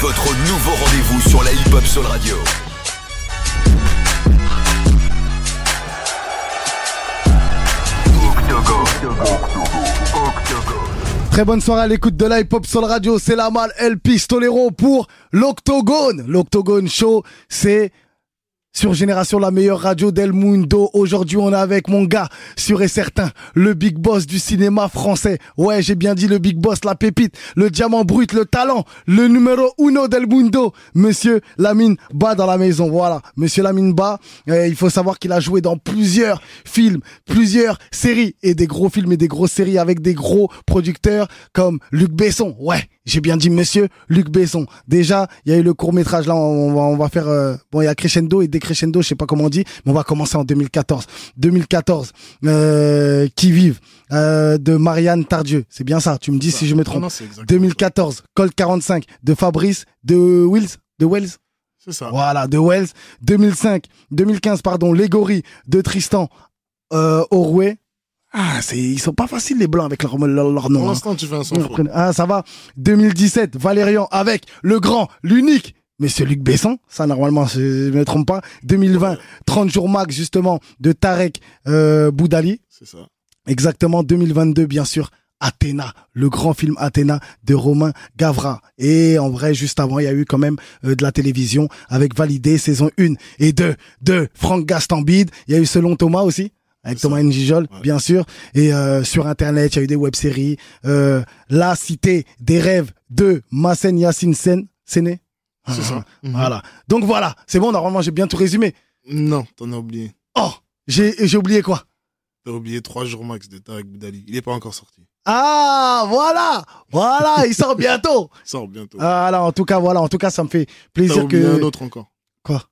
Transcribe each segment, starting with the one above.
Votre nouveau rendez-vous sur la hip-hop Soul Radio. Très bonne soirée à l'écoute de la hip-hop sur radio. C'est la malle El Pistolero pour l'Octogone. L'Octogone Show, c'est sur Génération, la meilleure radio del mundo. Aujourd'hui, on est avec mon gars, sûr et certain, le big boss du cinéma français. Ouais, j'ai bien dit le big boss, la pépite, le diamant brut, le talent, le numéro uno del mundo. Monsieur Lamine Ba dans la maison. Voilà, Monsieur Lamine Ba, euh, il faut savoir qu'il a joué dans plusieurs films, plusieurs séries et des gros films et des grosses séries avec des gros producteurs comme Luc Besson. Ouais, j'ai bien dit monsieur Luc Besson. Déjà, il y a eu le court métrage là, on va faire euh, bon, il y a crescendo et décrescendo, je sais pas comment on dit, mais on va commencer en 2014. 2014 euh, qui vivent euh, de Marianne Tardieu. C'est bien ça, tu me dis si je me trompe. Non, non, c'est exactement 2014 Colt 45 de Fabrice de Wills de Wells. C'est ça. Voilà, de Wells. 2005 2015 pardon, Légory de Tristan euh, Orouet. Ah, c'est ils sont pas faciles les blancs avec leur leur, leur nom. Pour hein. l'instant, tu fais un sans Ah, ça va. 2017, Valérian avec le grand, l'unique, Monsieur Luc Besson. Ça, normalement, je je me trompe pas. 2020, 30 jours max, justement, de Tarek euh, Boudali. C'est ça. Exactement. 2022, bien sûr. Athéna, le grand film Athéna de Romain Gavra. Et en vrai, juste avant, il y a eu quand même euh, de la télévision avec Validé, saison 1 et 2 de Franck Gastambide. Il y a eu Selon Thomas aussi, avec C'est. Thomas Njijol, Ouais. bien sûr. Et euh, sur Internet, il y a eu des web-séries. Euh, la Cité des Rêves de Massen Yassine Sen. Séné C'est ça. Mhm. Voilà. Donc voilà, c'est bon, normalement, j'ai bien tout résumé. Non, t'en as oublié. Oh, j'ai oublié quoi? T'as oublié trois jours max de Tarek Boudali. Il est pas encore sorti. Ah, voilà Voilà, il sort bientôt Il sort bientôt. Voilà, en tout cas, voilà, en tout cas, ça me fait plaisir oublié un que autre encore. Quoi?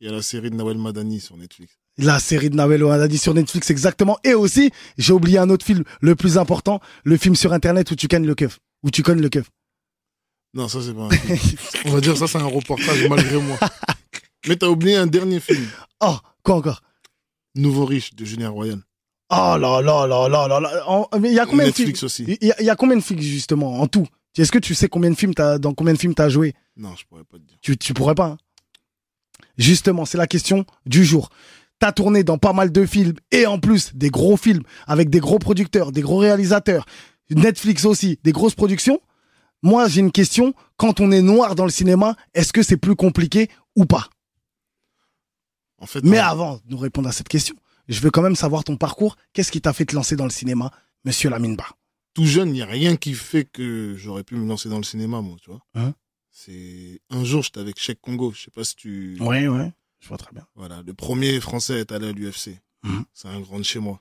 Il y a la série de Nawel Madani sur Netflix. la série de Nawel Ouadadi sur Netflix exactement. Et aussi, j'ai oublié un autre film, le plus important, le film sur Internet où tu cannes le keuf, où tu connes le keuf. Non, ça c'est pas un film. On va dire ça c'est un reportage malgré moi. Mais t'as oublié un dernier film. Oh, quoi encore? Nouveau riche de Julien Royal. Oh là là là là là là. Il y a combien de films? Netflix aussi. Il y, a- il y a combien de films justement en tout? Est-ce que tu sais combien de films t'as dans combien de films t'as joué? Non, je pourrais pas te dire. Tu tu pourrais pas. hein? Justement, c'est la question du jour. T'as tourné dans pas mal de films et en plus des gros films avec des gros producteurs, des gros réalisateurs, Netflix aussi, des grosses productions? Moi, j'ai une question. Quand on est noir dans le cinéma, est-ce que c'est plus compliqué ou pas? En fait, Mais avant de nous répondre à cette question, je veux quand même savoir ton parcours. Qu'est-ce qui t'a fait te lancer dans le cinéma, Monsieur Lamine Ba? Tout jeune, il n'y a rien qui fait que j'aurais pu me lancer dans le cinéma, moi, tu vois. Hein? C'est un jour, j'étais avec Cheikh Congo. Je sais pas si tu. Ouais, ouais. Je vois très bien. Voilà, le premier Français à être allé à l'UFC. Mhm. C'est un grand de chez moi.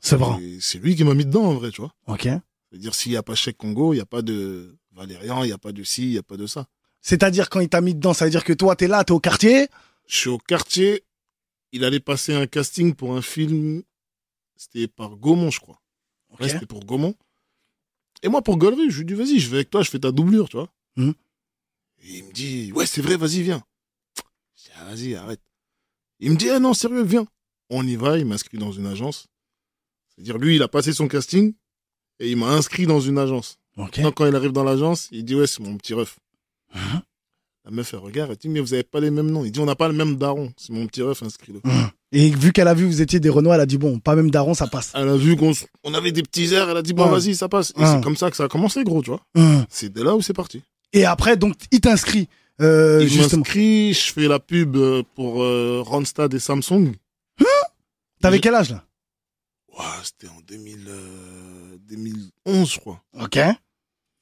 C'est vrai. C'est lui qui m'a mis dedans, en vrai, tu vois. Ok. C'est-à-dire, s'il n'y a pas Cheikh Congo, il n'y a pas de Valérian, il n'y a pas de ci, il n'y a pas de ça. C'est-à-dire quand il t'a mis dedans, ça veut dire que toi, t'es là, t'es au quartier? Je suis au quartier. Il allait passer un casting pour un film. C'était par Gaumont, je crois. Ok. Ouais, c'était pour Gaumont. Et moi, pour Gollery, je lui dis, vas-y, je vais avec toi, je fais ta doublure, tu vois. Mhm. Et il me dit, ouais, c'est vrai, vas-y, viens. Je dis, ah, vas-y, arrête. Il me dit, ah non, sérieux, viens. On y va, il m'inscrit dans une agence. C'est-à-dire, lui, il a passé son casting et il m'a inscrit dans une agence. Donc, quand il arrive dans l'agence, il dit, ouais, c'est mon petit ref. Mhm. La meuf, elle regarde, elle dit, mais vous avez pas les mêmes noms. Il dit, on n'a pas le même daron. C'est mon petit ref, inscrit-le. Mhm. Et vu qu'elle a vu que vous étiez des Renault, elle a dit bon, pas même Daron, ça passe. Elle a vu qu'on on avait des petits airs, elle a dit, bon, Ouais. vas-y, ça passe. Et Ouais. c'est comme ça que ça a commencé, gros, tu vois. C'est de là où c'est parti. Et après, donc, il t'inscrit euh, il m'inscrit, je fais la pub euh, pour euh, Randstad et Samsung. T'avais quel âge là? C'était en 2000, euh, 2011, je crois. Ok.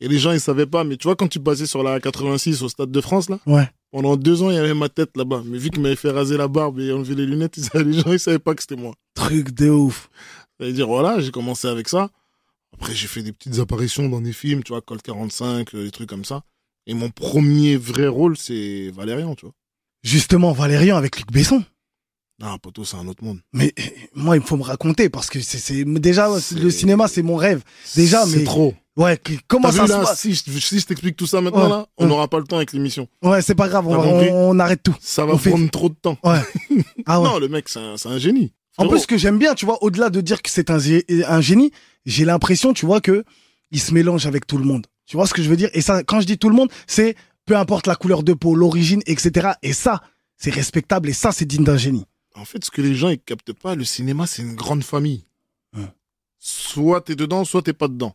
Et les gens, ils savaient pas, mais tu vois, quand tu passais sur la 86 au Stade de France, là, Ouais. pendant deux ans, il y avait ma tête là-bas. Mais vu qu'il m'avait fait raser la barbe et enlever les lunettes, ils savaient- les gens, ils savaient pas que c'était moi. Truc de ouf. Ça veut dire, voilà, j'ai commencé avec ça. Après, j'ai fait des petites apparitions dans des films, tu vois, Colt 45, euh, des trucs comme ça. Et mon premier vrai rôle, c'est Valérian, tu vois. Justement, Valérian avec Luc Besson. Non, poteau, c'est un autre monde. Mais moi, il me faut me raconter parce que c'est déjà le cinéma, c'est mon rêve. Déjà, C'est mais- trop. Ouais. Comment ça vu, se là, passe? si, je- si je t'explique tout ça maintenant, Ouais, là, on ouais. n'aura pas le temps avec l'émission. Ouais, c'est pas grave. On, T'as va- compris? on- on arrête tout. Ça va On fait- prendre trop de temps. Ouais. Ah ouais. Non, le mec, c'est un, génie. En plus, ce que j'aime bien, tu vois, au-delà de dire que c'est un, un génie, j'ai l'impression, tu vois, que il se mélange avec tout le monde. Tu vois ce que je veux dire? Et ça, quand je dis tout le monde, c'est peu importe la couleur de peau, l'origine, etc. Et ça, c'est respectable et ça, c'est digne d'un génie. En fait, ce que les gens ils captent pas, le cinéma, c'est une grande famille. Hum. Soit t'es dedans, soit t'es pas dedans.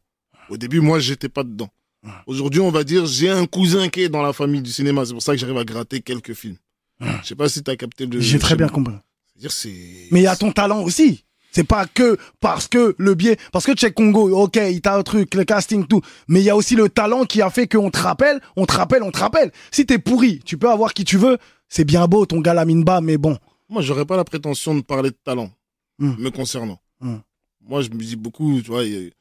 Au début, moi, j'étais pas dedans. Hum. Aujourd'hui, on va dire, j'ai un cousin qui est dans la famille du cinéma. C'est pour ça que j'arrive à gratter quelques films. Je sais pas si t'as capté le. J'ai très bien compris. C'est-à-dire, c'est. Mais il y a ton talent aussi. C'est pas que parce que le biais, parce que Check Congo, ok, il t'a un truc, le casting, tout. Mais il y a aussi le talent qui a fait qu'on te rappelle, on te rappelle, on te rappelle. Si t'es pourri, tu peux avoir qui tu veux. C'est bien beau, ton gars la mine bas, mais bon. Moi, j'aurais pas la prétention de parler de talent Hum. me concernant. Hum. Moi, je me dis beaucoup, tu vois, il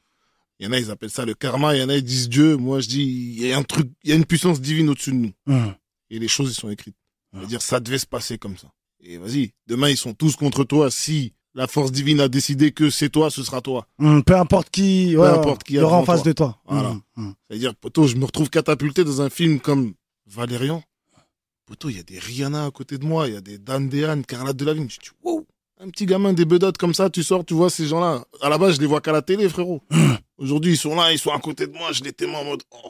y, en a, ils appellent ça le karma, il y en a, ils disent Dieu. Moi, je dis, il y a un truc, il y a une puissance divine au-dessus de nous. Hum. Et les choses, ils sont écrites. C'est-à-dire, ça devait se passer comme ça. Et vas-y, demain, ils sont tous contre toi. Si la force divine a décidé que c'est toi, ce sera toi. Peu importe qui, Peu ouais, importe qui y aura en face toi. de toi. Voilà. C'est-à-dire, poto, je me retrouve catapulté dans un film comme Valérian. Poto, il y a des Rihanna à côté de moi, il y a des Dan Dehan, Carla Delavigne. Je dis, wow, un petit gamin, des bedottes comme ça, tu sors, tu vois ces gens-là. À la base, je les vois qu'à la télé, frérot. Aujourd'hui, ils sont là, ils sont à côté de moi, je les témoins en mode, oh.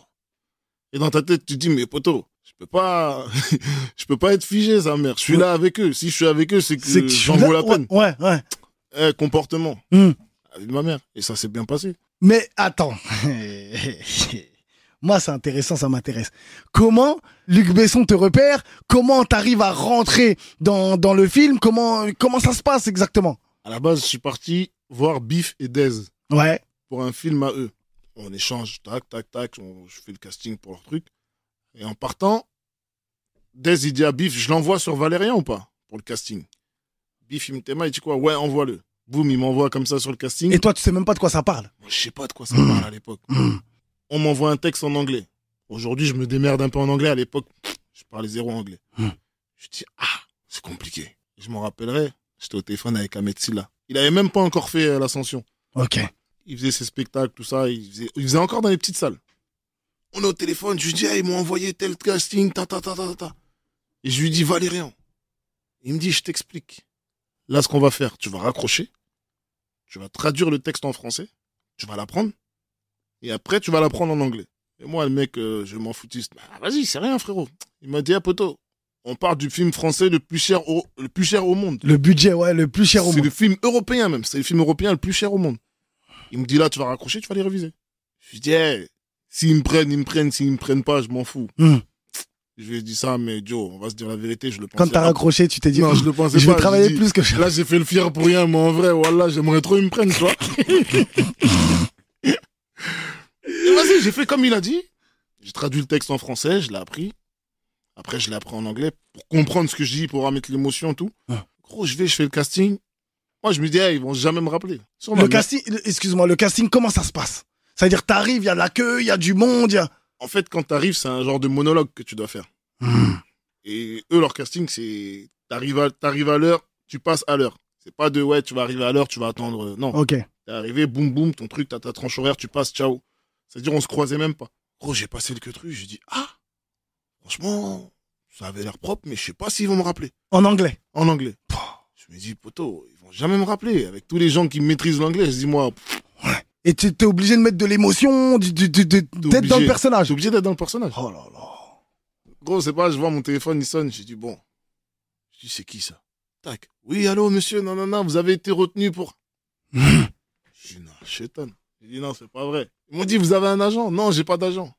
Et dans ta tête, tu te dis, mais poto, je peux pas, je peux pas être figé, sa mère. Je suis là avec eux. Si je suis avec eux, c'est que, que je j'en vaut la peine. Ouais, ouais. ouais. Eh, comportement. Hum. Avec ma mère. Et ça s'est bien passé. Mais attends. Moi, c'est intéressant, ça m'intéresse. Comment Luc Besson te repère Comment t'arrives à rentrer dans, dans le film comment, comment ça se passe exactement? À la base, je suis parti voir Biff et Dez. Ouais. pour un film à eux. On échange, tac, tac, tac, on- je fais le casting pour leur truc. Et en partant, Dez, il dit à Biff, je l'envoie sur Valérien ou pas Pour le casting? Biff, il me téma, il dit quoi? Ouais, envoie-le. Boum, il m'envoie comme ça sur le casting. Et toi, tu sais même pas de quoi ça parle je sais pas de quoi ça parle à l'époque. On m'envoie un texte en anglais. Aujourd'hui, je me démerde un peu en anglais. À l'époque, je parlais zéro anglais. Hmm. Je dis, ah, c'est compliqué. Je m'en rappellerai, j'étais au téléphone avec Ahmed Silla. Il avait même pas encore fait euh, l'ascension. Ok. il faisait ses spectacles, tout ça, il faisait, il faisait encore dans les petites salles. On est au téléphone, je lui dis, ah, ils m'ont envoyé tel casting, ta, ta, ta, ta, ta, ta. Et je lui dis, Valérian. Il me dit, je t'explique. Là, ce qu'on va faire, tu vas raccrocher, tu vas traduire le texte en français, tu vas l'apprendre, et après, tu vas l'apprendre en anglais. Et moi, le mec, euh, je m'en foutiste. Bah, vas-y, c'est rien, frérot. Il m'a dit, ah, poteau, on parle du film français le plus cher au, le plus cher au monde. Le budget, ouais, le plus cher au C'est monde. le film européen même. C'est le film européen le plus cher au monde. Il me dit là, tu vas raccrocher, tu vas les réviser. Je lui dis, hey, s'ils me prennent, ils me prennent. S'ils me prennent pas, je m'en fous. Hum. Je lui ai dit ça, mais Joe, on va se dire la vérité, je le pensais Quand t'as raccroché, tu t'es dit, Non, je le pensais je pas. vais travailler plus que je... Là, j'ai fait le fier pour rien, mais en vrai, voilà, j'aimerais trop qu'ils me prennent, tu vois. Vas-y, j'ai fait comme il a dit. J'ai traduit le texte en français, je l'ai appris. Après, je l'ai appris en anglais pour comprendre ce que je dis, pour mettre l'émotion, tout. Ah. Gros, je vais, je fais le casting. Moi, je me dis, hey, ils vont jamais me rappeler. Sur Le casting, excuse-moi, le casting, comment ça se passe? C'est-à-dire, t'arrives, il y a de la queue, il y a du monde, il y a... En fait, quand t'arrives, c'est un genre de monologue que tu dois faire. Hum. Et eux, leur casting, c'est t'arrives à, t'arrives à l'heure, tu passes à l'heure. C'est pas de ouais, tu vas arriver à l'heure, tu vas attendre. euh, Non. Ok. T'es arrivé, boum boum, ton truc, t'as ta tranche horaire, tu passes, ciao. C'est-à-dire, on se croisait même pas. Gros, j'ai passé le queutru, j'ai dit, ah, franchement, ça avait l'air propre, mais je sais pas s'ils vont me rappeler. En anglais. En angllet. Je me dis, poto, ils vont jamais me rappeler. Avec tous les gens qui maîtrisent l'anglais, je dis, moi, pff, Et tu t'es obligé de mettre de l'émotion, d'être dans le personnage. t'es obligé d'être dans le personnage. Oh là là. Gros, c'est pas, je vois mon téléphone, il sonne, j'ai dit, bon. Je dis, c'est qui ça? Tac. Oui, allô, monsieur, non, non, non, vous avez été retenu pour. J'ai dit, non, chétan. J'ai dit, non, c'est pas vrai. Ils m'ont dit, vous avez un agent? Non, j'ai pas d'agent.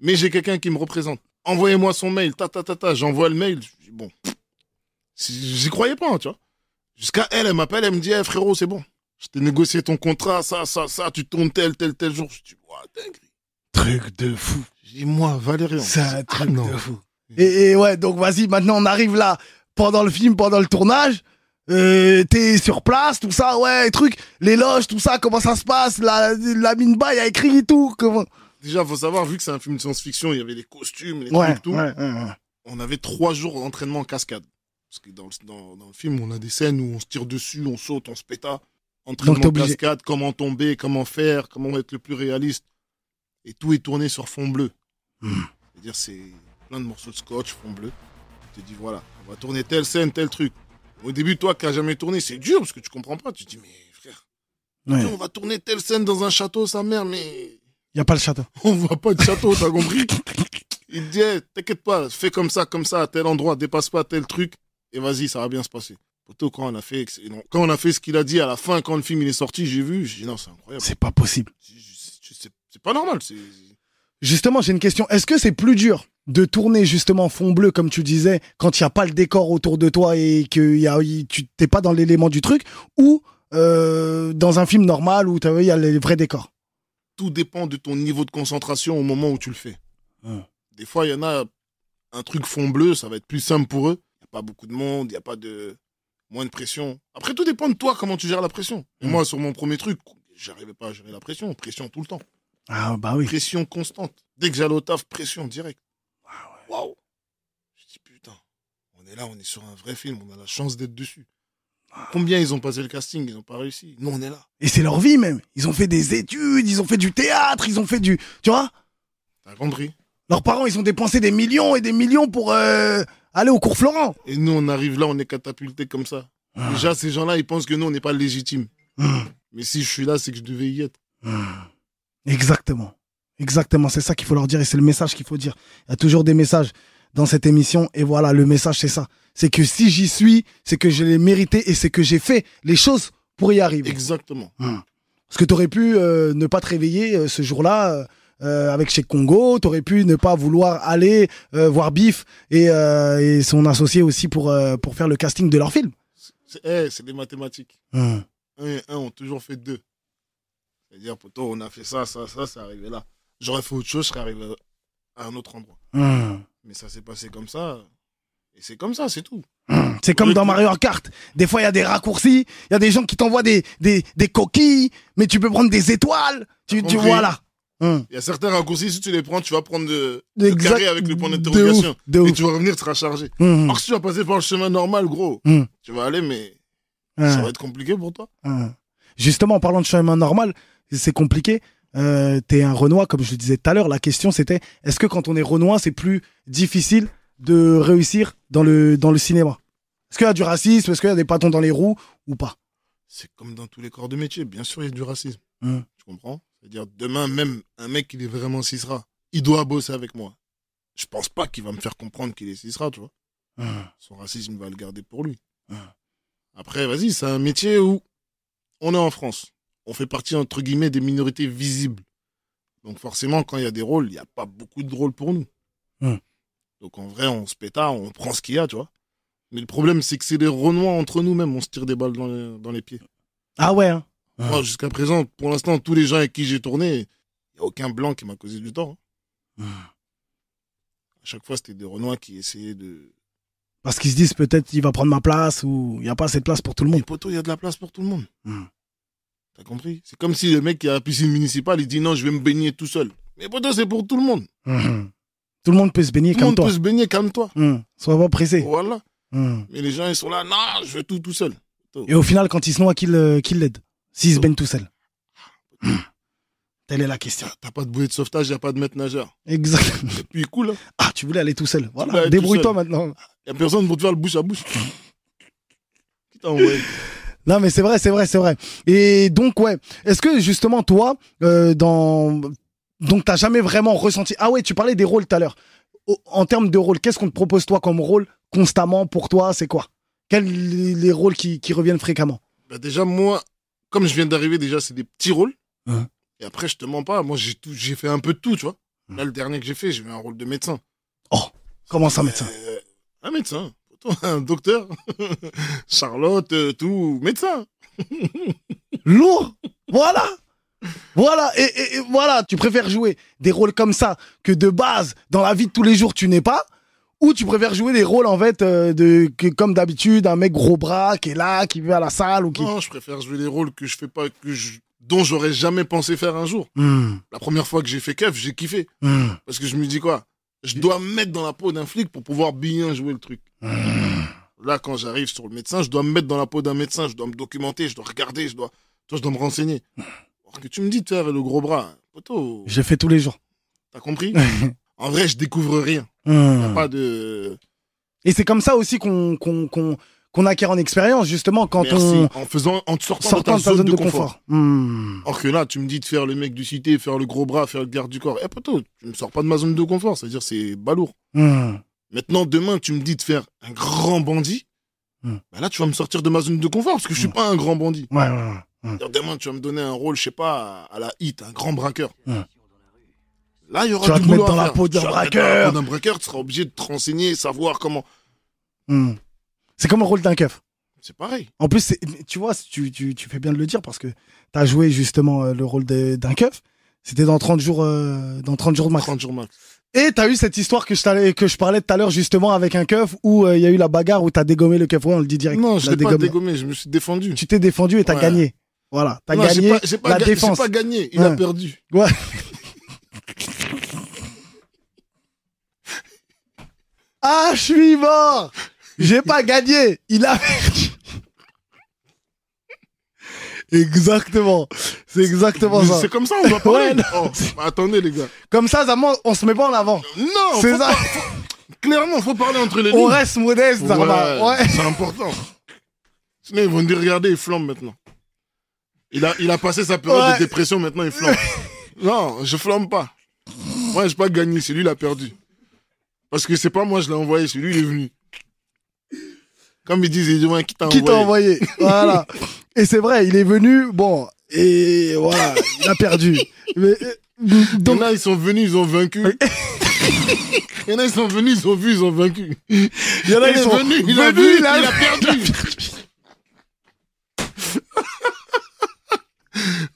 Mais j'ai quelqu'un qui me représente. Envoyez-moi son mail, ta, ta, ta, ta. J'envoie le mail. Je dis, bon. J'y croyais pas, hein, tu vois. Jusqu'à elle, elle m'appelle, elle me dit, Eh, frérot, c'est bon. Je t'ai négocié ton contrat, ça, ça, ça, tu tournes tel, tel, tel jour. Je dis, ouah, dinguerie. Truc de fou. Je dis, moi, Valérian. C'est un Ah, truc non. de fou. Et, et ouais, donc vas-y, maintenant on arrive là, pendant le film, pendant le tournage. Euh, T'es sur place, tout ça, ouais, truc, les loges, tout ça, comment ça se passe La, la mine bas, il a écrit et tout. Comment... Déjà, faut savoir, vu que c'est un film de science-fiction, il y avait les costumes, les Ouais, trucs, tout. ouais, ouais, ouais. On avait trois jours d'entraînement en cascade. Parce que dans le, dans, dans le film, on a des scènes où on se tire dessus, on saute, on se péta. Entraînement obligé. cascade, comment tomber, comment faire, comment être le plus réaliste. Et tout est tourné sur fond bleu. Hmm. C'est-à-dire, c'est plein de morceaux de scotch, fond bleu. Tu te dis, voilà, on va tourner telle scène, tel truc. Au début, toi qui n'as jamais tourné, c'est dur parce que tu comprends pas. Tu te dis, mais frère, Ouais. on va tourner telle scène dans un château, sa mère, mais Il y a pas le château. on voit pas de château, t'as compris? Il te dit, t'inquiète pas, fais comme ça, comme ça, à tel endroit, dépasse pas tel truc, et vas-y, ça va bien se passer. Poto, quand on a fait, quand on a fait ce qu'il a dit à la fin, quand le film il est sorti, j'ai vu, j'ai dit non, c'est incroyable. C'est pas possible. C'est- pas normal. Justement, j'ai une question. Est-ce que c'est plus dur de tourner justement fond bleu, comme tu disais, quand il n'y a pas le décor autour de toi et que y a, y- tu t'es pas dans l'élément du truc, ou euh, dans un film normal où il y a les vrais décors Tout dépend de ton niveau de concentration au moment où tu le fais. Hmm. Des fois, il y en a un truc fond bleu, ça va être plus simple pour eux. Il n'y a pas beaucoup de monde, il n'y a pas de moins de pression. Après, tout dépend de toi, comment tu gères la pression. Et Hmm. moi, sur mon premier truc, j'arrivais pas à gérer la pression. Pression tout le temps. Ah bah oui. Pression constante. Dès que j'allais au taf, pression direct. Waouh. Je dis putain, on est là, on est sur un vrai film, on a la chance d'être dessus. Combien ils ont passé le casting, ils n'ont pas réussi. Nous, on est là. Et c'est leur vie même. Ils ont fait des études, ils ont fait du théâtre, ils ont fait du... Tu vois? T'as compris Leurs parents, ils ont dépensé des millions et des millions pour euh, aller au cours Florent. Et nous, on arrive là, on est catapultés comme ça. Déjà, ces gens-là, ils pensent que nous, on n'est pas légitimes. Hum, Mais si je suis là, c'est que je devais y être. hum. Exactement. Exactement, c'est ça qu'il faut leur dire et c'est le message qu'il faut dire. Il y a toujours des messages dans cette émission et voilà, le message c'est ça. C'est que si j'y suis, c'est que je l'ai mérité et c'est que j'ai fait les choses pour y arriver. Exactement. Parce que tu aurais pu euh, ne pas te réveiller euh, ce jour-là euh, avec chez Congo, tu aurais pu ne pas vouloir aller voir Biff et, et son associé aussi pour, pour faire le casting de leur film. C'est eh, des mathématiques. Hum. Un et un ont toujours fait deux. C'est-à-dire, poto, on a fait ça, ça, ça, c'est arrivé là. J'aurais fait autre chose, je serais arrivé à un autre endroit. Hum. Mais ça s'est passé comme ça. Et c'est comme ça, c'est tout. Hum. C'est comme dans Mario Kart. Des fois, il y a des raccourcis, il y a des gens qui t'envoient des, des, des coquilles, mais tu peux prendre des étoiles. Tu, vois là. Hum. Il y a certains raccourcis, si tu les prends, tu vas prendre le carré avec le point d'interrogation. Et ouf. tu vas revenir, tu seras chargé. Alors si tu vas passer par le chemin normal, gros, tu vas aller, mais ça va être compliqué pour toi. Justement, en parlant de chemin normal, c'est compliqué. Euh, T'es un Renoir, comme je le disais tout à l'heure. La question, c'était est-ce que quand on est Renoir, c'est plus difficile de réussir dans le, dans le cinéma? Est-ce qu'il y a du racisme? Est-ce qu'il y a des patons dans les roues ou pas? C'est comme dans tous les corps de métier. Bien sûr, il y a du racisme. Hum. Tu comprends? C'est-à-dire, demain, même un mec qui est vraiment Cisra, il doit bosser avec moi. Je pense pas qu'il va me faire comprendre qu'il est Cisra, tu vois. Hum. Son racisme, il va le garder pour lui. Hum. Après, vas-y, c'est un métier où on est en France. On fait partie, entre guillemets, des minorités visibles. Donc forcément, quand il y a des rôles, il n'y a pas beaucoup de rôles pour nous. Hum. Donc en vrai, on se pétard, on prend ce qu'il y a, tu vois. Mais le problème, c'est que c'est des renois entre nous-mêmes. On se tire des balles dans les, dans les pieds. Ah ouais, hein. Moi, jusqu'à présent, pour l'instant, tous les gens avec qui j'ai tourné, il n'y a aucun blanc qui m'a causé du tort. hein. Hum. À chaque fois, c'était des renois qui essayaient de... Parce qu'ils se disent peut-être il va prendre ma place ou il n'y a pas assez de place pour tout le monde. poto, il y a de la place pour tout le monde. Hum. T'as compris? C'est comme si le mec qui a la piscine municipale, il dit non, je vais me baigner tout seul. Mais poto, c'est pour tout le monde. Hum. Tout le monde peut se baigner Tout le comme monde toi. peut se baigner, calme-toi. Hum. Sois pas pressé. Voilà. Hum. Mais les gens, ils sont là, non, je veux tout tout seul. Et au final, quand il se noie, qui l'aide? S'il se baigne tout seul. Hum. Telle est la question. T'as pas de bouée de sauvetage, y a pas de maître nageur. Exact. Et puis, cool, hein. Ah, tu voulais aller tout seul. Voilà. Débrouille-toi maintenant. y a personne pour te faire le bouche à bouche. Qui t'a envoyé? Non, mais c'est vrai, c'est vrai, c'est vrai. Et donc, ouais. Est-ce que justement, toi, euh, dans. Donc, t'as jamais vraiment ressenti. Ah ouais, tu parlais des rôles tout à l'heure. En termes de rôle, qu'est-ce qu'on te propose, toi, comme rôle, constamment pour toi C'est quoi? Quels les, les rôles qui, qui reviennent fréquemment? Bah déjà, moi, comme je viens d'arriver, déjà, c'est des petits rôles. Hein. Et après, je te mens pas, moi, j'ai tout, j'ai fait un peu de tout, tu vois. Hein. Là, le dernier que j'ai fait, j'ai eu un rôle de médecin. Comment ça, médecin? Euh, un médecin. Un docteur. Charlotte, euh, tout. Médecin. Lourd Voilà Voilà, et, et- et voilà, tu préfères jouer des rôles comme ça que de base, dans la vie de tous les jours, tu n'es pas? Ou tu préfères jouer des rôles en fait euh, de que, comme d'habitude un mec gros bras qui est là qui va à la salle ou qui Non, je préfère jouer des rôles que je fais pas, que je, dont j'aurais jamais pensé faire un jour. Hmm, La première fois que j'ai fait Kev, j'ai kiffé. hmm, Parce que je me dis quoi? Je dois me mettre dans la peau d'un flic pour pouvoir bien jouer le truc. Là, quand j'arrive sur le médecin, je dois me mettre dans la peau d'un médecin, je dois me documenter, je dois regarder, je dois, toi, je dois me renseigner. Alors que tu me dis de faire le gros bras, poteau, je fais tous les jours t'as compris En vrai, je découvre rien. Hmm. Pas de. et c'est comme ça aussi qu'on qu'on qu'on qu'on acquiert en expérience, justement, quand Merci. on En faisant, en te sortant, sortant de ta zone, de, confort. Hmm. Or que là, tu me dis de faire le mec du cité, faire le gros bras, faire le garde du corps. Eh, poteau, tu me sors pas de ma zone de confort. C'est-à-dire, c'est balourd. Hmm. Maintenant, demain, tu me dis de faire un grand bandit. Hmm. Bah là, tu vas me sortir de ma zone de confort parce que je suis pas un grand bandit. Ouais, ouais, ouais. Hmm. Demain, tu vas me donner un rôle, je sais pas, à la hit, un grand braqueur. Hmm. Là, il y aura Tu vas du te mettre à dans la peau d'un Tu vas te mettre dans la braqueur. peau d'un braqueur, tu seras obligé de te renseigner, savoir comment. Hmm. C'est comme le rôle d'un keuf. C'est pareil. En plus, tu vois, tu, tu, tu fais bien de le dire parce que tu as joué justement euh, le rôle d'un keuf. C'était dans 30 jours, euh, dans 30 jours de max. 30 jours max. Et t'as eu cette histoire que je, t'allais- que je parlais tout à l'heure justement avec un keuf où euh, il y a eu la bagarre où t'as dégommé le keuf. Ouais, on le dit direct. Non, je l'ai pas dégommé, je me suis défendu. Tu t'es défendu et t'as Ouais. gagné. Voilà, t'as gagné pas- j'ai pas, la ga- j'ai défense. pas gagné, il a perdu. Ouais. Ah, je suis mort J'ai pas gagné Il a perdu Exactement. C'est exactement ça. C'est comme ça, on doit parler. Ouais. Oh, attendez, les gars. Comme ça, Zaman, on se met pas en avant. Non, C'est ça. pas- faut- clairement, faut parler entre les On lignes. reste modeste. Ouais, Ouais. C'est important. Sinon, ils vont dire, regardez, il flambe maintenant. Il a, il a passé sa période de dépression, maintenant il flambe. non, je flambe pas. Moi, j'ai pas gagné, c'est lui qui a perdu. Parce que c'est pas moi, je l'ai envoyé, c'est lui qui est venu. Comme ils disent, ils ouais, qui t'a Qui t'a envoyé envoyé Voilà. Et c'est vrai, il est venu, bon, et voilà, il a perdu. Mais, euh, Il y donc, en a, ils sont venus, ils ont vaincu. Il y en a, ils sont venus, ils ont vu, ils ont vaincu. il y en a, Il ils sont venu, il a venus, vu, il a- il a perdu.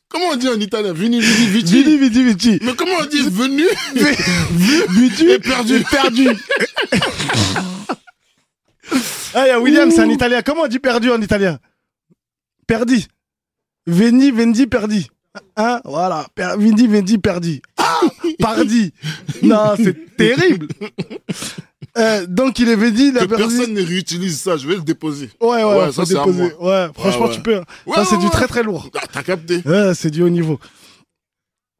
comment on dit en italien? Vini, vini, vici. Vidi, vidi, vidi. Mais comment on dit venu? Vidi et perdu perdu. ah, il y a William, c'est un italien. Comment on dit perdu en italien? Perdi. Veni, vendi, perdi. Hein Voilà. Per- Vindi, vendi, perdi. Ah Pardi. Non, c'est terrible. Euh, donc, il est vendi, il Que a perdu. personne ne réutilise ça, je vais le déposer. Ouais, ouais, Ouais, ça, c'est à déposer. Ouais, franchement, ouais. tu peux. Ouais, ça, c'est du très, très lourd. Ah, T'as capté Ouais, c'est du haut niveau.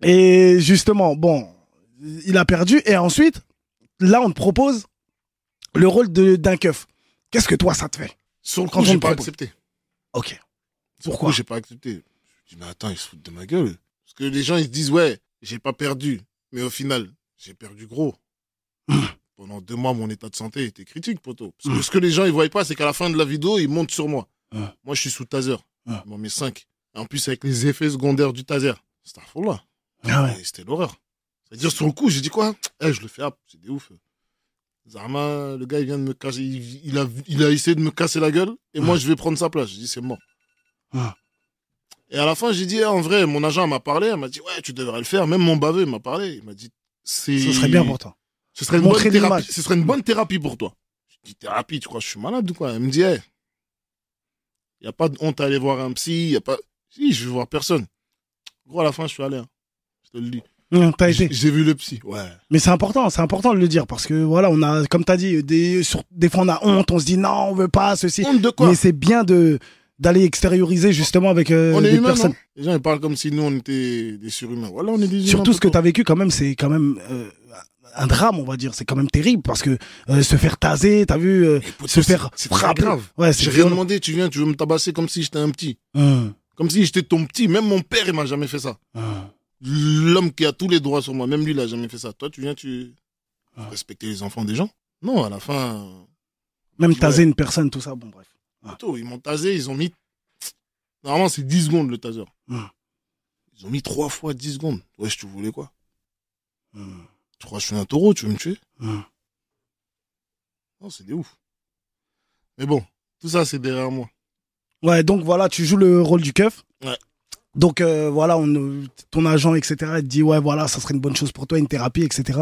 Et justement, bon, il a perdu. Et ensuite, là, on te propose le rôle d'un keuf. Qu'est-ce que toi, ça te fait? Sur le coup, j'ai pas propose. accepté. Ok. Pourquoi j'ai pas accepté? Je me dis, mais attends, ils se foutent de ma gueule. Parce que les gens, ils se disent, ouais, j'ai pas perdu. Mais au final, j'ai perdu gros. Pendant deux mois, mon état de santé était critique, poteau. Parce que ce que les gens, ils voient pas, c'est qu'à la fin de la vidéo, ils montent sur moi. Mm. Moi, je suis sous taser. Mm. Ils m'en met 5. En plus, avec les effets secondaires du taser. C'était là. Ah. C'était l'horreur. C'est-à-dire, sur le coup, j'ai dit quoi? Eh, je le fais, hop, c'est des ouf. Zarma, le gars, il vient de me casser. Il, il a, il a essayé de me casser la gueule. Et moi, je vais prendre sa place. J'ai dit, c'est mort. Ah. Et à la fin, j'ai dit, eh, en vrai, mon agent m'a parlé. Elle m'a dit, ouais, tu devrais le faire. Même mon baveux m'a parlé. Il m'a dit, c'est. Ce serait bien pour toi. Ce serait une bonne thérapie. Ce serait une bonne thérapie pour toi. Je dis, thérapie, tu crois que je suis malade ou quoi? Elle me dit, il n'y a pas de honte à aller voir un psy. Y a pas... Si, je vais voir personne. Gros, à la fin, je suis allé. hein. Je te le dis. T'as été. J'ai j'ai vu le psy. Ouais. Mais c'est important, c'est important de le dire parce que voilà, on a, comme t'as dit, des, sur, des fois on a honte, on se dit non, on veut pas ceci. Honte de quoi? Mais c'est bien de d'aller extérioriser justement avec euh, On est des humains, personnes. Les gens, ils parlent comme si nous, on était des surhumains. Voilà, on est des. Surtout ce que poteau. t'as vécu quand même, c'est quand même euh, un drame, on va dire. C'est quand même terrible parce que euh, se faire taser, t'as vu, euh, se faire c'est- C'est très grave. Ouais, J'ai rien demandé, tu viens, tu veux me tabasser comme si j'étais un petit. Hum, Comme si j'étais ton petit. Même mon père, il m'a jamais fait ça. hum. L'homme qui a tous les droits sur moi, même lui, il a jamais fait ça. Toi, tu viens, tu Ah. respecter les enfants des gens? Non, à la fin, Même Ouais. taser une personne, tout ça, bon bref. Plutôt, ils m'ont tasé, ils ont mis. Normalement, c'est 10 secondes le taser. Hmm. Ils ont mis 3 fois 10 secondes. Wesh, tu voulais quoi? Hum, Tu crois que je suis un taureau, tu veux me tuer? Non, c'est des ouf. Mais bon, tout ça, c'est derrière moi. Ouais, donc voilà, tu joues le rôle du keuf. Ouais. Donc euh, voilà, on, ton agent, etc., il te dit ouais, voilà, ça serait une bonne chose pour toi, une thérapie, etc.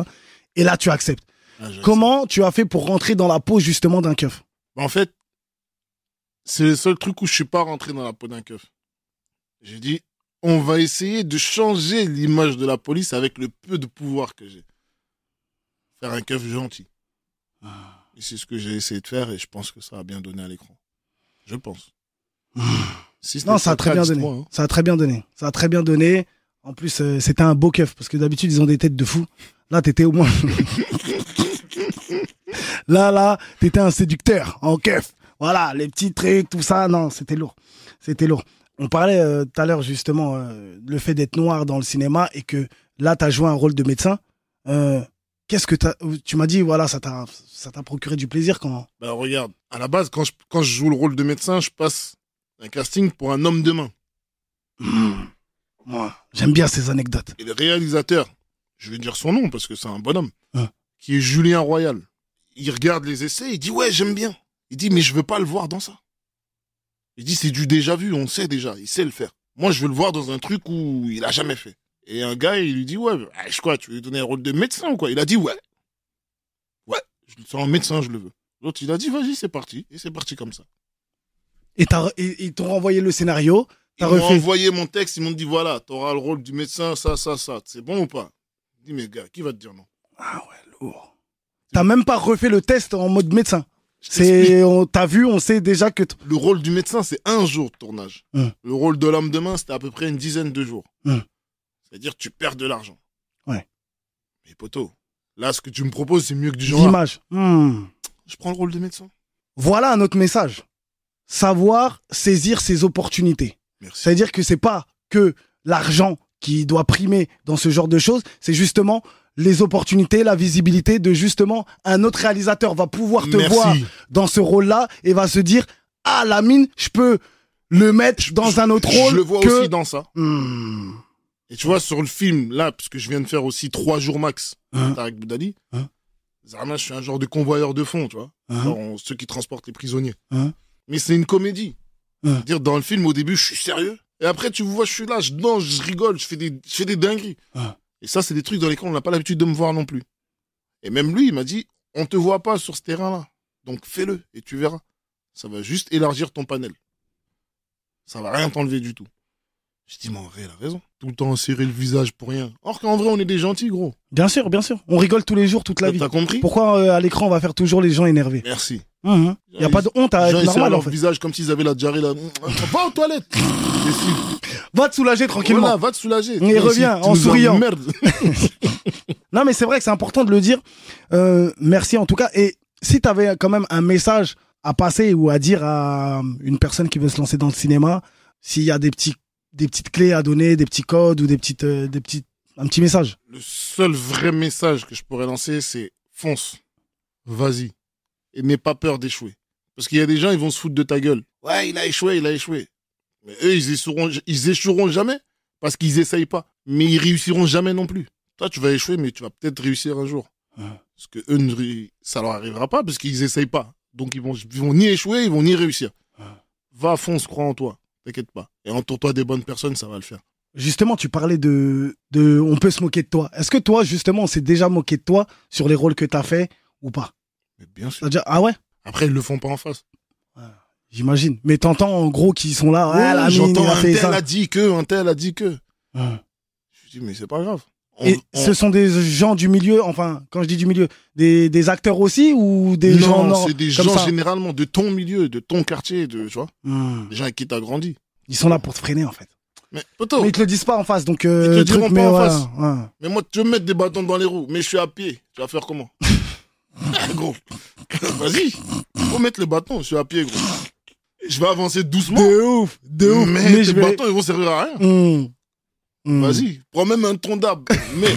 Et là, tu acceptes. Ah, Comment tu as fait pour rentrer dans la peau justement d'un keuf? En fait, c'est le seul truc où je suis pas rentré dans la peau d'un keuf. J'ai dit, on va essayer de changer l'image de la police avec le peu de pouvoir que j'ai. Faire un keuf gentil. Et c'est ce que j'ai essayé de faire et je pense que ça a bien donné à l'écran. Je pense. Si Non, ça a très bien donné. hein. Ça a très bien donné. Ça a très bien donné. En plus, euh, c'était un beau keuf parce que d'habitude ils ont des têtes de fou. Là, t'étais au moins. là, là, t'étais un séducteur en keuf. Voilà, les petits trucs, tout ça, non, c'était lourd. C'était lourd. On parlait euh, tout à l'heure justement euh, le fait d'être noir dans le cinéma et que là, tu as joué un rôle de médecin. Euh, Qu'est-ce que t'as- tu m'as dit, voilà, ça t'a procuré du plaisir quand. Bah regarde, à la base, quand je, quand je joue le rôle de médecin, je passe un casting pour un homme de main. Moi, j'aime bien ces anecdotes. Et le réalisateur, je vais dire son nom parce que c'est un bonhomme, Hein. qui est Julien Royal. Il regarde les essais, il dit ouais, j'aime bien. Il dit mais je veux pas le voir dans ça. Il dit c'est du déjà vu, on sait déjà, il sait le faire. Moi, je veux le voir dans un truc où il a jamais fait. Et un gars, il lui dit ouais, ah, je quoi, tu veux lui donner un rôle de médecin ou quoi? Il a dit ouais. Ouais, je le sens en médecin, je le veux. L'autre, il a dit vas-y, c'est parti. Et c'est parti comme ça. Et ils t'ont renvoyé le scénario? Ils m'ont envoyé mon texte, ils m'ont dit voilà, t'auras le rôle du médecin, ça, ça, ça. C'est bon ou pas? Je dis mais gars, qui va te dire non? Ah ouais, lourd. T'as même pas refait le test en mode médecin. C'est, on- t'as vu, on sait déjà que. Le rôle du médecin, c'est un jour de tournage. Hum. Le rôle de l'homme de main, c'était à peu près une dizaine de jours. Hum. C'est-à-dire tu perds de l'argent. Ouais. Mais poto, là, ce que tu me proposes, c'est mieux que du genre. L'image. Hmm. Je prends le rôle de médecin. Voilà un autre message. Savoir saisir ses opportunités. C'est-à-dire que c'est pas que l'argent qui doit primer dans ce genre de choses, c'est justement les opportunités, la visibilité de justement un autre réalisateur va pouvoir te Merci. voir dans ce rôle-là et va se dire ah la mine, je peux le mettre dans un autre rôle Je le vois que aussi dans ça. Hmm. Et tu vois, sur le film, là, parce que je viens de faire aussi trois jours max, Hein. Tarek Boudali, Hein. Zarma, je suis un genre de convoyeur de fond, tu vois. Hein. On- ceux qui transportent les prisonniers. Hein. Mais c'est une comédie. C'est-à-dire, dans le film, au début, je suis sérieux. Et après, tu vois, je suis là, je danse, je rigole, je fais des, je fais des dingueries. Et ça, c'est des trucs dans lesquels on n'a pas l'habitude de me voir non plus. Et même lui, il m'a dit, on te voit pas sur ce terrain-là. Donc fais-le et tu verras. Ça va juste élargir ton panel. Ça va rien t'enlever du tout. Je dis, mais en vrai, il a raison. Tout le temps serrer le visage pour rien. Or qu'en vrai, on est des gentils, gros. Bien sûr, bien sûr. On rigole tous les jours, toute la vie. T'as compris? Pourquoi euh, à l'écran on va faire toujours les gens énervés? Merci. Il n'y a pas de honte à être normal en leur fait. visage comme s'ils avaient la diarrhée là. Va aux toilettes. Va te soulager tranquillement. Voilà, va te soulager. Et aussi, reviens en souriant. emmerdes. Non, mais c'est vrai que c'est important de le dire. Euh, merci en tout cas. Et si tu avais quand même un message à passer ou à dire à une personne qui veut se lancer dans le cinéma, s'il y a des, petits, des petites clés à donner, des petits codes ou des petites, euh, des petites, un petit message. Le seul vrai message que je pourrais lancer, c'est fonce. Vas-y. Et n'aie pas peur d'échouer. Parce qu'il y a des gens, ils vont se foutre de ta gueule. Ouais, il a échoué, il a échoué. Mais eux, ils échoueront, ils échoueront jamais parce qu'ils essayent pas. Mais ils réussiront jamais non plus. Toi, tu vas échouer, mais tu vas peut-être réussir un jour. Parce que eux, ça leur arrivera pas parce qu'ils essayent pas. Donc, ils vont, ils vont ni échouer, ils vont ni réussir. Va, fonce, crois en toi. T'inquiète pas. Et entoure-toi des bonnes personnes, ça va le faire. Justement, tu parlais de, de on peut se moquer de toi. Est-ce que toi, justement, on s'est déjà moqué de toi sur les rôles que tu as fait ou pas? Mais bien sûr. C'est-à-dire, ah ouais? Après, ils le font pas en face. J'imagine. Mais t'entends en gros qu'ils sont là, ouais, J'entends un tel ça. a dit que, un tel a dit que. Ouais. Je dis, mais c'est pas grave. On- Et on- ce sont des gens du milieu, enfin, quand je dis du milieu, des, des acteurs aussi ou des gens non, c'est des gens ça? généralement de ton milieu, de ton quartier, de, tu vois, des gens avec qui t'as grandi. Ils sont là pour te freiner en fait. Mais, Mais ils te le disent pas en face, donc. Euh, Ils te le truc, diront mais pas en face. ouais. mais moi, tu veux me mettre des bâtons dans les roues, mais je suis à pied. Tu vas faire comment? Gros, vas-y, faut mettre les bâtons, je suis à pied, gros. Je vais avancer doucement, De ouf, de ouf. mais, Mais, tes vais. bâtons, ils vont servir à rien. Hmm. Hmm. Vas-y, prends même un tronc d'arbre, mais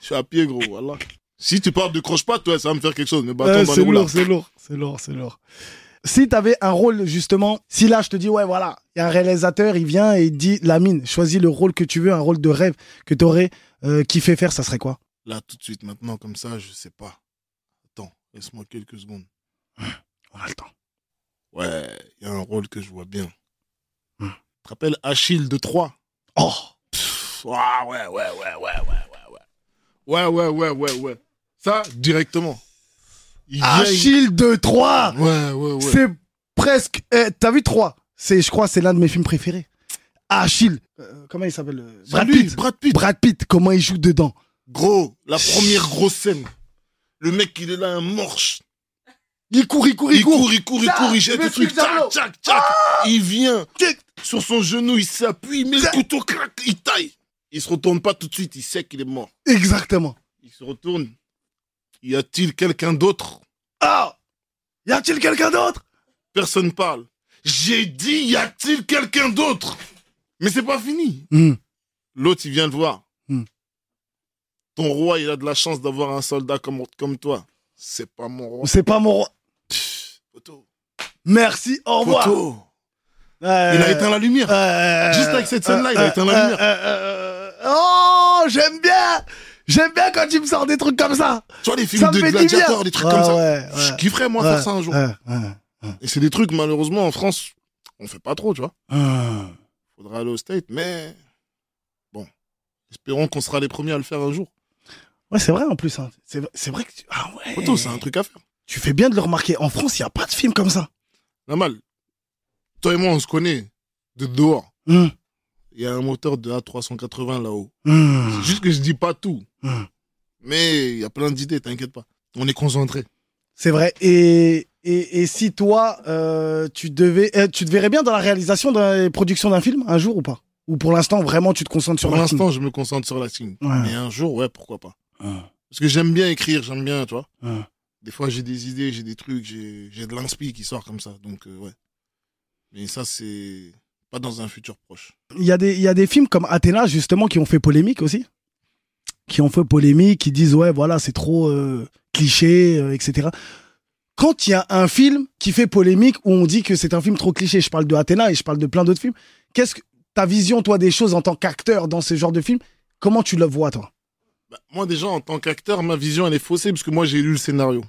je suis à pied, gros, voilà. Si tu parles de croche-patte, toi, ça va me faire quelque chose, mais bâtons Euh, dans les c'est roues, c'est lourd, c'est lourd, c'est lourd. Si t'avais un rôle justement, si là je te dis ouais voilà, il y a un réalisateur, il vient et il dit Lamine, choisis le rôle que tu veux, un rôle de rêve que t'aurais euh, kiffé faire, ça serait quoi? Là, tout de suite, maintenant, comme ça, je sais pas. Laisse-moi quelques secondes. On a le temps. Ouais, il y a un rôle que je vois bien. Hmm. Tu te rappelles Achille de Troyes Oh, Pff, ah, ouais, ouais, ouais, ouais, ouais, ouais, ouais. Ouais, ouais, ouais, ouais, ouais. Ça, directement. Il Achille de Troyes Ouais, ouais, ouais. C'est presque. eh, T'as vu 3 C'est, je crois, c'est l'un de mes films préférés. Achille. Euh, comment il s'appelle? Brad Pitt. Brad Pitt. Brad Pitt. Comment il joue dedans Gros, la première grosse scène. Le mec, il est là, un morche. Il court, il court, Il court, il court, il Tac, court, il jette le truc. l'eau. Tchac, tchac, tchac. Il vient. Sur son genou, il s'appuie, il met le couteau, crac, il taille. Il se retourne pas tout de suite, il sait qu'il est mort. Exactement. Il se retourne. Y a-t-il quelqu'un d'autre? Ah Y a-t-il quelqu'un d'autre? Personne parle. J'ai dit, y a-t-il quelqu'un d'autre? Mais c'est pas fini. Hmm. L'autre, il vient le voir. Ton roi, il a de la chance d'avoir un soldat comme, comme toi. C'est pas mon roi. C'est pas mon roi. Pff. Merci, au revoir. Euh, Il a éteint la lumière. euh, Juste avec cette scène-là, il a éteint la euh, lumière. euh, euh, oh, j'aime bien. J'aime bien quand tu me sors des trucs comme ça. Tu vois, les films Ça de gladiateurs, des trucs comme ça. ouais, Je kifferais, moi, Ouais, faire ça un jour. Et c'est des trucs, malheureusement, en France, on fait pas trop, tu vois. Hum. Faudra aller au State, mais bon. Espérons qu'on sera les premiers à le faire un jour. Ouais, c'est vrai en plus. hein. C'est c'est vrai que tu... Ah ouais. C'est un truc à faire. Tu fais bien de le remarquer. En France, il n'y a pas de film comme ça. Normal. Toi et moi, on se connaît de dehors. Il y a un moteur de A380 là-haut. hum, C'est juste que je dis pas tout. hum. Mais il y a plein d'idées, t'inquiète pas. On est concentré. C'est vrai. Et, et, et si toi, euh, tu devais, euh, tu te verrais bien dans la réalisation de la production d'un film un jour ou pas? Ou pour l'instant, vraiment, tu te concentres sur Pour l'acting l'instant, je me concentre sur l'acting. Ouais. Mais un jour, ouais, pourquoi pas. Parce que j'aime bien écrire, j'aime bien, vois. hum. Des fois, j'ai des idées, j'ai des trucs, j'ai j'ai de l'inspi qui sort comme ça. Donc, euh, ouais. Mais ça, c'est pas dans un futur proche. Il y, a des- il y a des films comme Athéna, justement, qui ont fait polémique aussi. Qui ont fait polémique, qui disent, ouais, voilà, c'est trop euh, cliché, euh, etc. Quand il y a un film qui fait polémique où on dit que c'est un film trop cliché, je parle de Athéna et je parle de plein d'autres films, qu'est-ce que ta vision, toi, des choses en tant qu'acteur dans ce genre de film, comment tu le vois, toi? Bah, moi, déjà, en tant qu'acteur, ma vision, elle est faussée parce que moi, j'ai lu le scénario.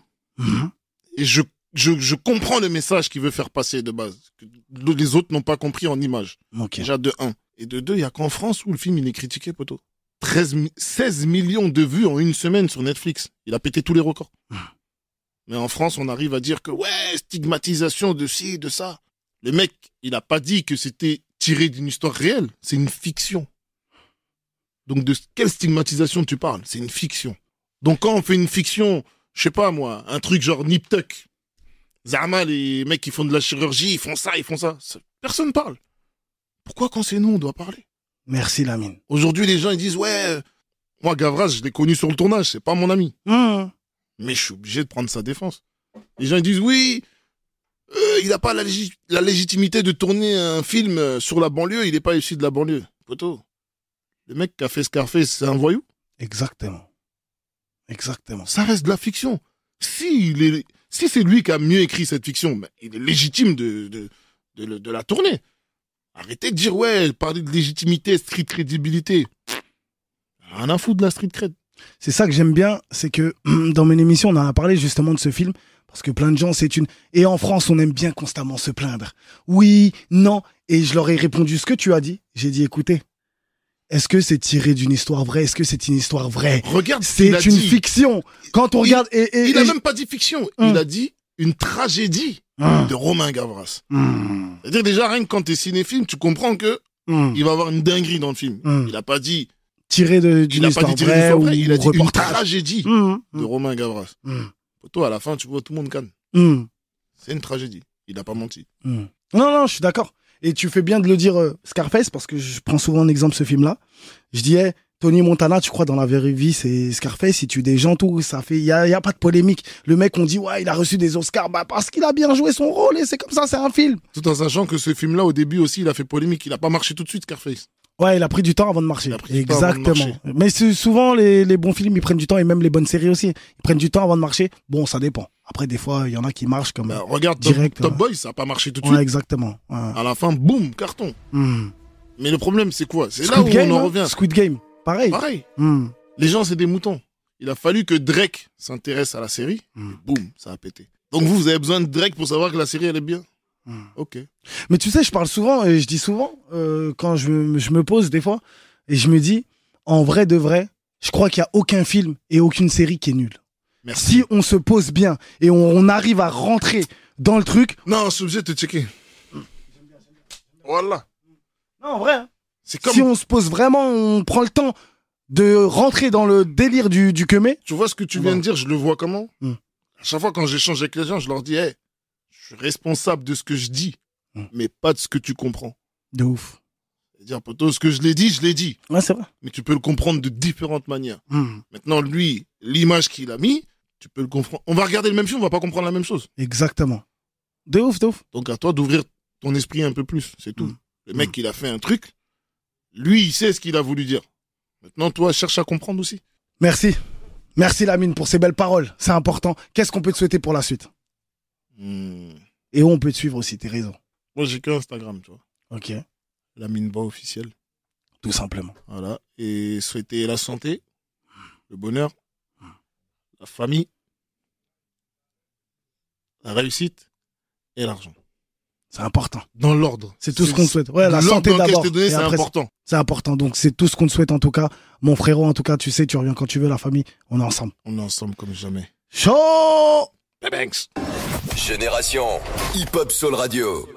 Et je, je, je comprends le message qu'il veut faire passer de base. Que les autres n'ont pas compris en image. Ok. Déjà, de 1. Et de 2, il y a qu'en France où le film, il est critiqué, poteau. 13, mi- 16 millions de vues en une semaine sur Netflix. Il a pété tous les records. Mais en France, on arrive à dire que, ouais, stigmatisation de ci, de ça. Le mec, il a pas dit que c'était tiré d'une histoire réelle. C'est une fiction. Donc, de quelle stigmatisation tu parles? C'est une fiction. Donc, quand on fait une fiction, je sais pas moi, un truc genre Nip Tuck. Zama, les mecs qui font de la chirurgie, ils font ça, ils font ça. Personne parle. Pourquoi quand c'est nous, on doit parler? Merci, Lamine. Aujourd'hui, les gens, ils disent, ouais, moi, Gavras, je l'ai connu sur le tournage, c'est pas mon ami. Mmh. Mais je suis obligé de prendre sa défense. Les gens, ils disent, oui, euh, il n'a pas la légitimité de tourner un film euh, sur la banlieue, il n'est pas issu de la banlieue. Poto, le mec qui a fait Scarface, c'est un voyou? Exactement. Exactement. Ça reste de la fiction. Si, il est- si c'est lui qui a mieux écrit cette fiction, ben, il est légitime de, de, de la tourner. Arrêtez de dire, ouais, parler de légitimité, street crédibilité. Rien à foutre de la street cred. C'est ça que j'aime bien, c'est que dans mon émission, on en a parlé justement de ce film, parce que plein de gens, c'est une... Et en France, on aime bien constamment se plaindre. Oui, non, et je leur ai répondu ce que tu as dit. J'ai dit, écoutez, est-ce que c'est tiré d'une histoire vraie? Est-ce que c'est une histoire vraie? Regarde ce C'est une dit. fiction. Quand on Il- regarde... Et, et- Il a et- même pas dit fiction, Hum. il a dit une tragédie Hum, de Romain Gavras. hum, C'est-à-dire déjà, rien que quand t'es cinéphile, tu comprends que il va avoir une dinguerie dans le film. Il a pas dit, Tiré d'une pas histoire dit vraie ou il a dit une tragédie de Romain Gavras. Toi, à la fin, tu vois tout le monde canne. C'est une tragédie. Il a pas menti. Non, non, je suis d'accord. Et tu fais bien de le dire, euh, Scarface, parce que je prends souvent en exemple ce film-là. Je disais, Tony Montana, tu crois dans la vraie vie, c'est Scarface, il tue des gens, tout, ça fait, il y a, y a pas de polémique. Le mec, on dit, ouais, il a reçu des Oscars, bah, parce qu'il a bien joué son rôle, et c'est comme ça, c'est un film. Tout en sachant que ce film-là, au début aussi, il a fait polémique. Il a pas marché tout de suite, Scarface. Ouais, il a pris du temps avant de marcher. De Exactement. marcher. Mais souvent, les, les bons films, ils prennent du temps, et même les bonnes séries aussi. Ils prennent du temps avant de marcher. Bon, ça dépend. Après, des fois, il y en a qui marchent comme. Bah, regarde Top, Direct, Top ouais. Boy, ça a pas marché tout de ouais, suite. exactement. Ouais. À la fin, boum, carton. Hmm. Mais le problème, c'est quoi? C'est là Squid où Game, on en hein. revient. Squid Game. Pareil. Pareil. Hmm. Les gens, c'est des moutons. Il a fallu que Drake s'intéresse à la série. Et Boum, ça a pété. Donc vous, vous avez besoin de Drake pour savoir que la série, elle est bien? Hmm. Ok. Mais tu sais, je parle souvent et je dis souvent, euh, quand je, me- je me pose des fois, et je me dis, en vrai de vrai, je crois qu'il n'y a aucun film et aucune série qui est nul. Merci. Si on se pose bien et on, on arrive à rentrer dans le truc. Non, je suis obligé de te checker. Voilà. Non, en vrai. hein. C'est comme. Si on se pose vraiment, on prend le temps de rentrer dans le délire du, du kemé. Tu vois ce que tu Ouais. viens de dire, je le vois comment Hmm. À chaque fois quand j'échange avec les gens, je leur dis, hey, je suis responsable de ce que je dis, Hmm. mais pas de ce que tu comprends. De ouf. C'est-à-dire, poto, ce que je l'ai dit, je l'ai dit. Ouais, c'est vrai. Mais tu peux le comprendre de différentes manières. Hmm. Maintenant, lui, l'image qu'il a mis, tu peux le comprendre. On va regarder le même film, on va pas comprendre la même chose. Exactement. De ouf, de ouf. Donc à toi d'ouvrir ton esprit un peu plus, c'est tout. Mm. Le mec, il a fait un truc, lui, il sait ce qu'il a voulu dire. Maintenant, toi, cherche à comprendre aussi. Merci. Merci Lamine pour ces belles paroles. C'est important. Qu'est-ce qu'on peut te souhaiter pour la suite? Hmm. Et où on peut te suivre aussi, tes réseaux? Moi, j'ai que Instagram, tu vois. Ok. La mine bas officielle. Tout simplement. Voilà. Et souhaiter la santé, le bonheur, la famille, la réussite et l'argent. C'est important. Dans l'ordre. C'est tout ce qu'on te souhaite. Ouais, la santé d'abord. c'est important. C'est important. Donc, c'est tout ce qu'on te souhaite en tout cas. Mon frérot, en tout cas, tu sais, tu reviens quand tu veux, la famille. On est ensemble. On est ensemble comme jamais. Chaud Banks. Génération Hip Hop Soul Radio.